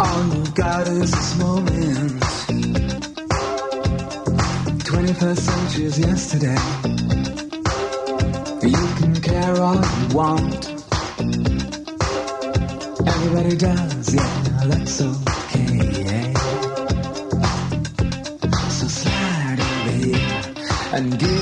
All you got is this moment. 21st century's yesterday. You can care all you want. Everybody does, yeah, that's okay. Yeah. So slide over here and give.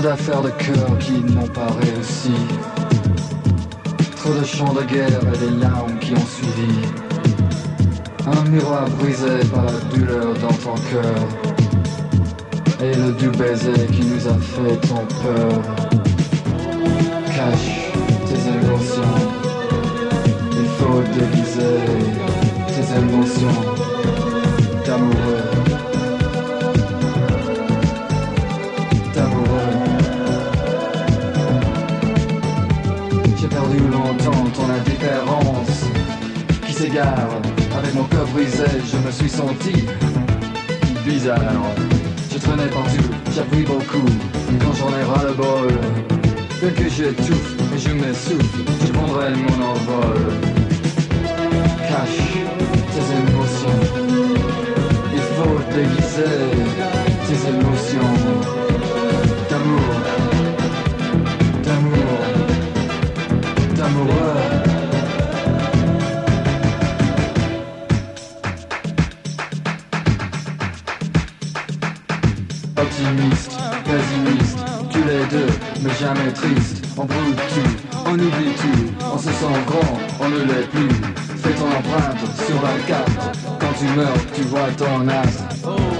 Trop d'affaires de cœur qui n'ont pas réussi. Trop de chants de guerre et des larmes qui ont suivi. Un miroir brisé par la douleur dans ton cœur. Et le doux baiser qui nous a fait tant peur. Cache tes émotions. Il faut déguiser tes émotions d'amoureux. Avec mon corps brisé, je me suis senti bizarre. Je traînais partout, j'appuie beaucoup. Quand j'en ai ras le bol, dès que j'étouffe et je m'essouffle, je prendrai mon envol. Cache tes émotions, il faut déguiser. On brûle tout, on oublie tout, on se sent grand, on ne l'est plus. Fais ton empreinte sur la carte, quand tu meurs, tu vois ton âge.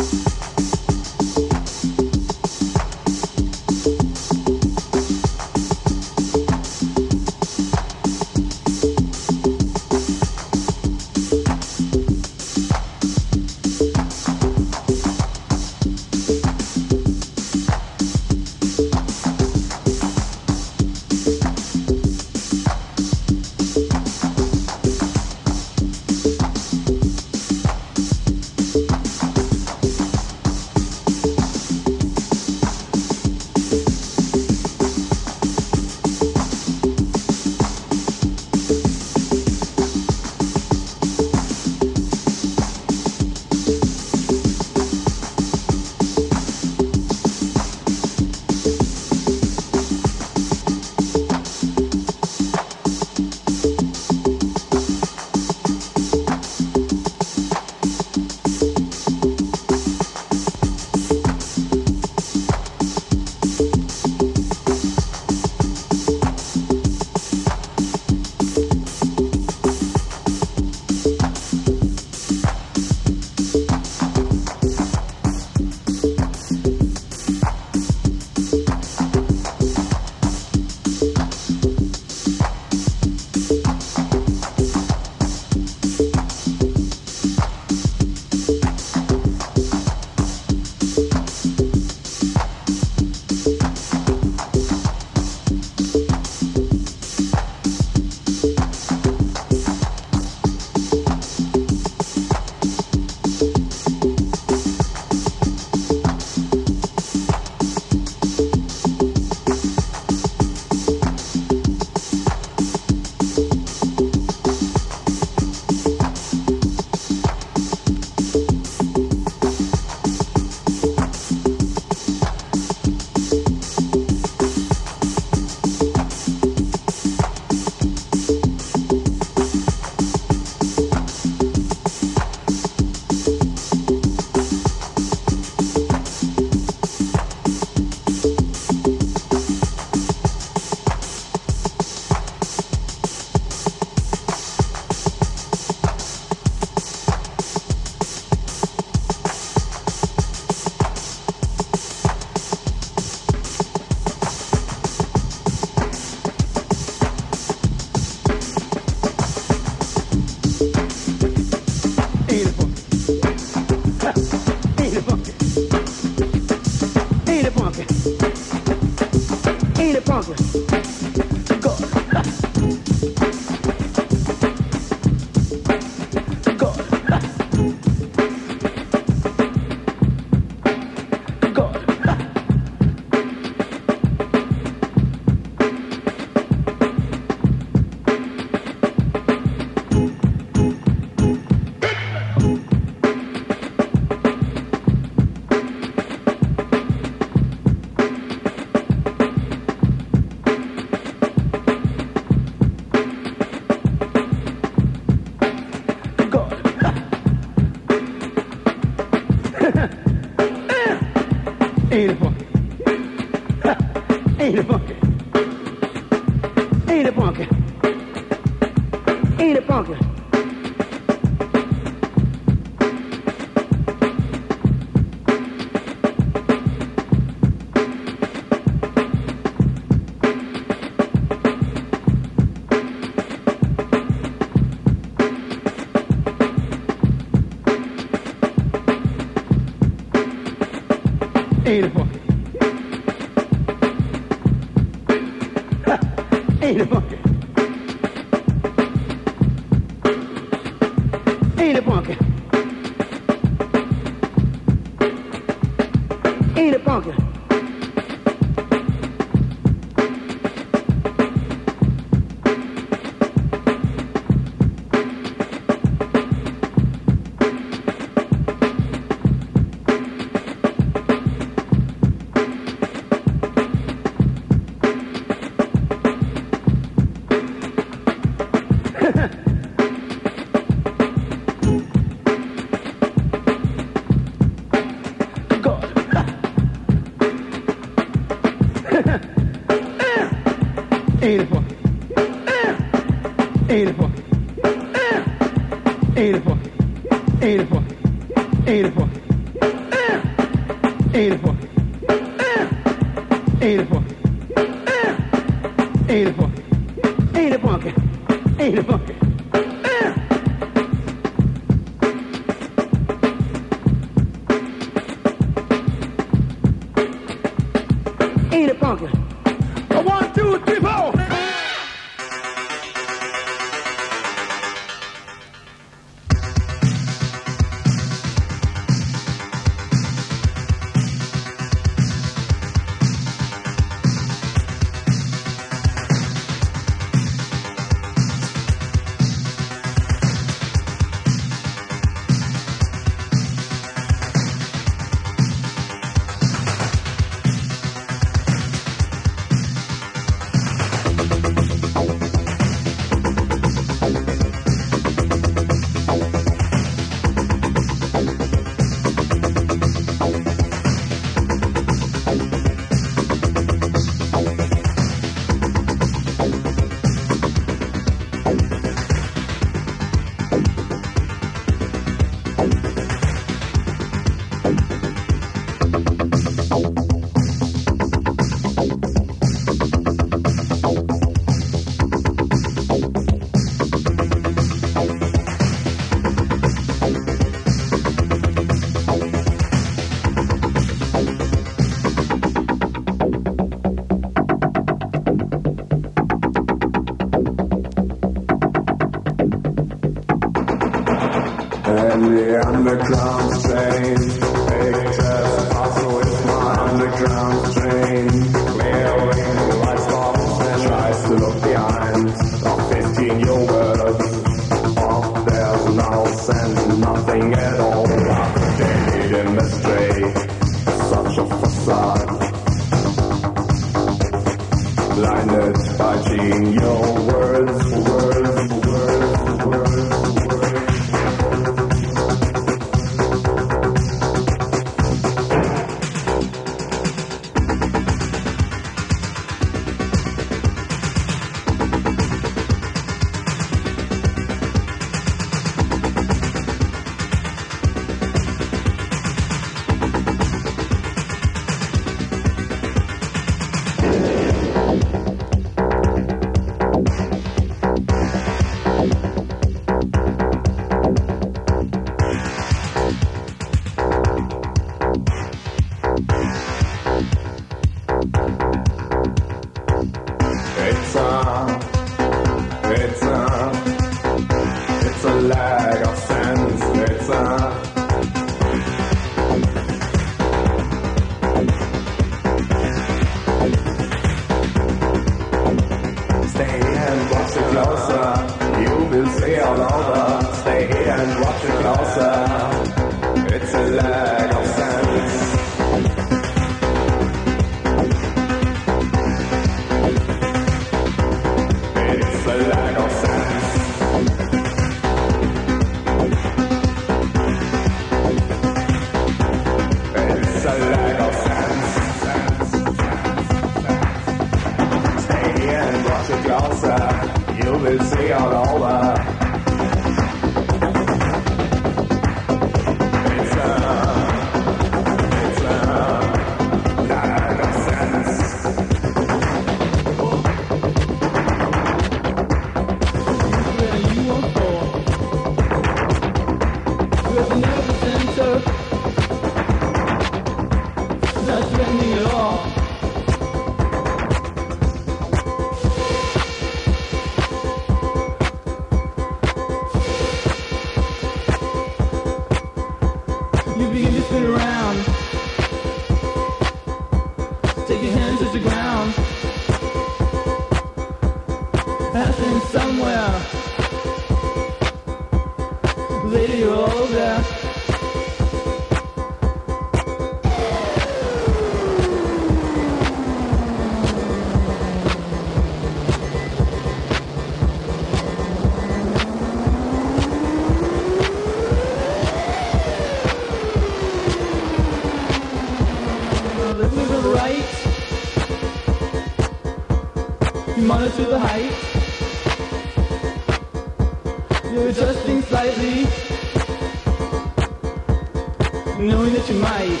knowing that you might.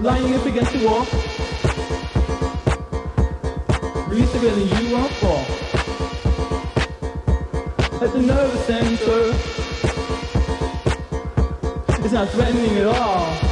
Lying up against the wall, release the railing, you won't fall. The nervous center it's not threatening at all.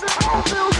Bill, Bill, Bill.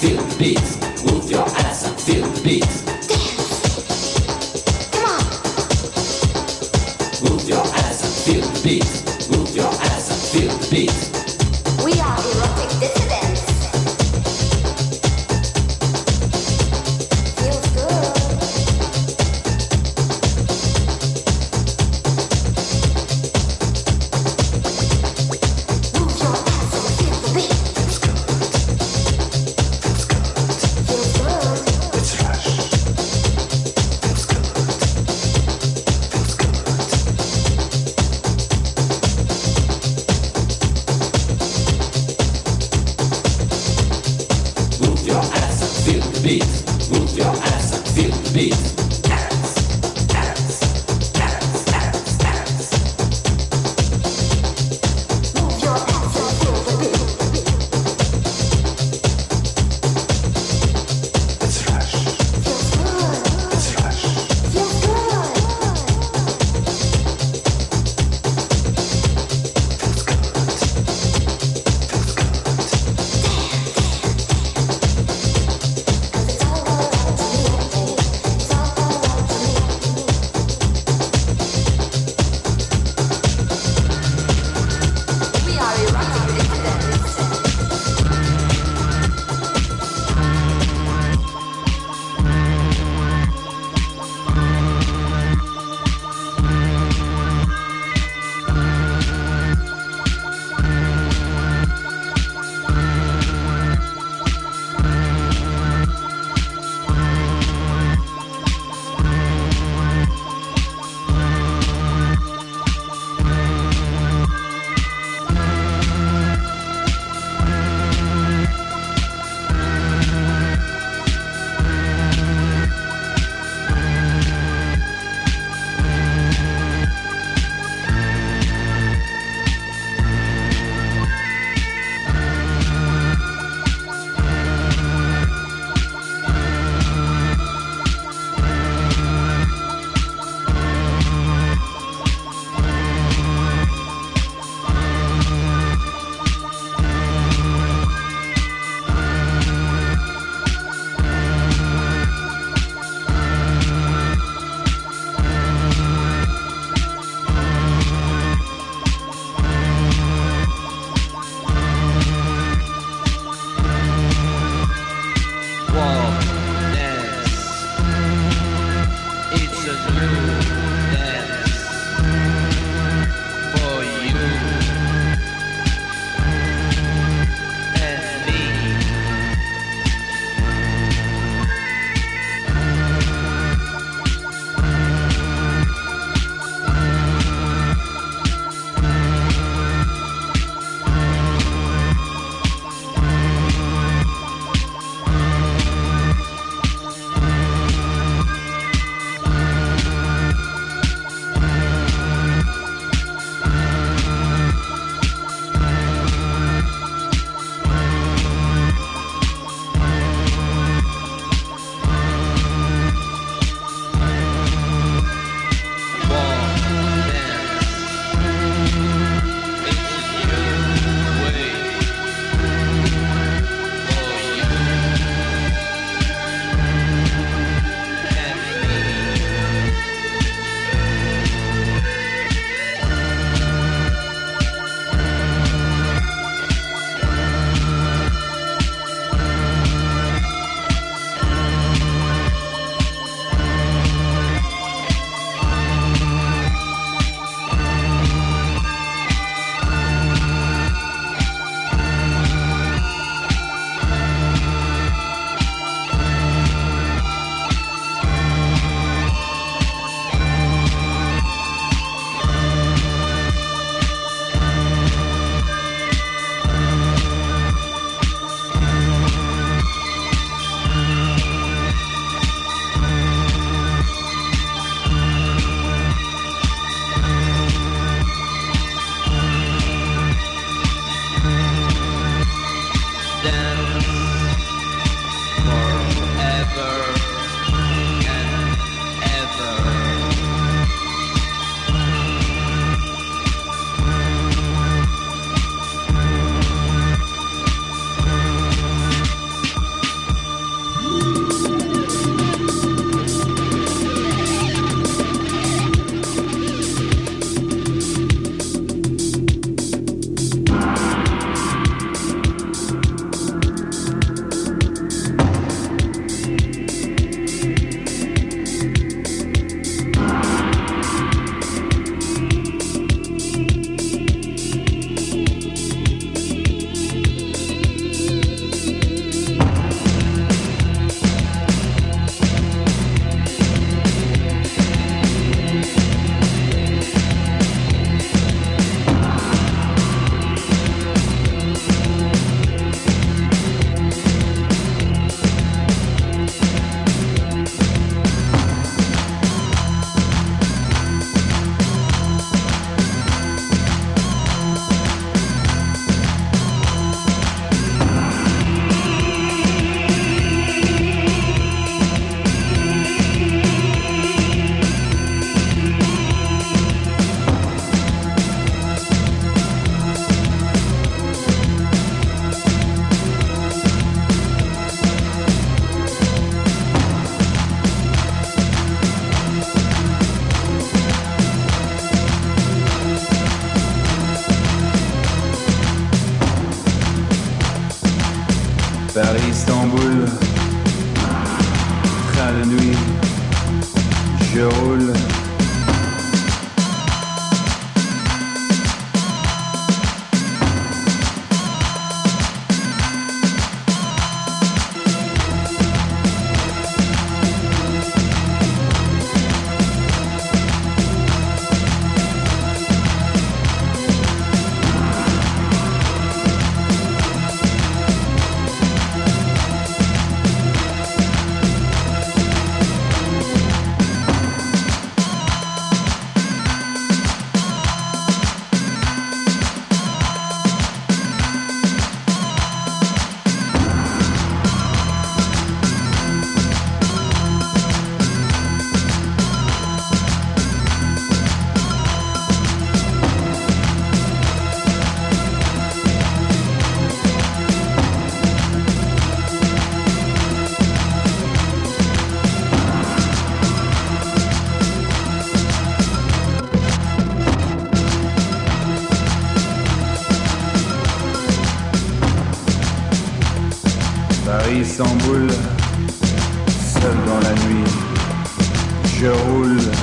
feel the beat. Move your ass and feel the beat. Istanbul, seul dans la nuit, je roule.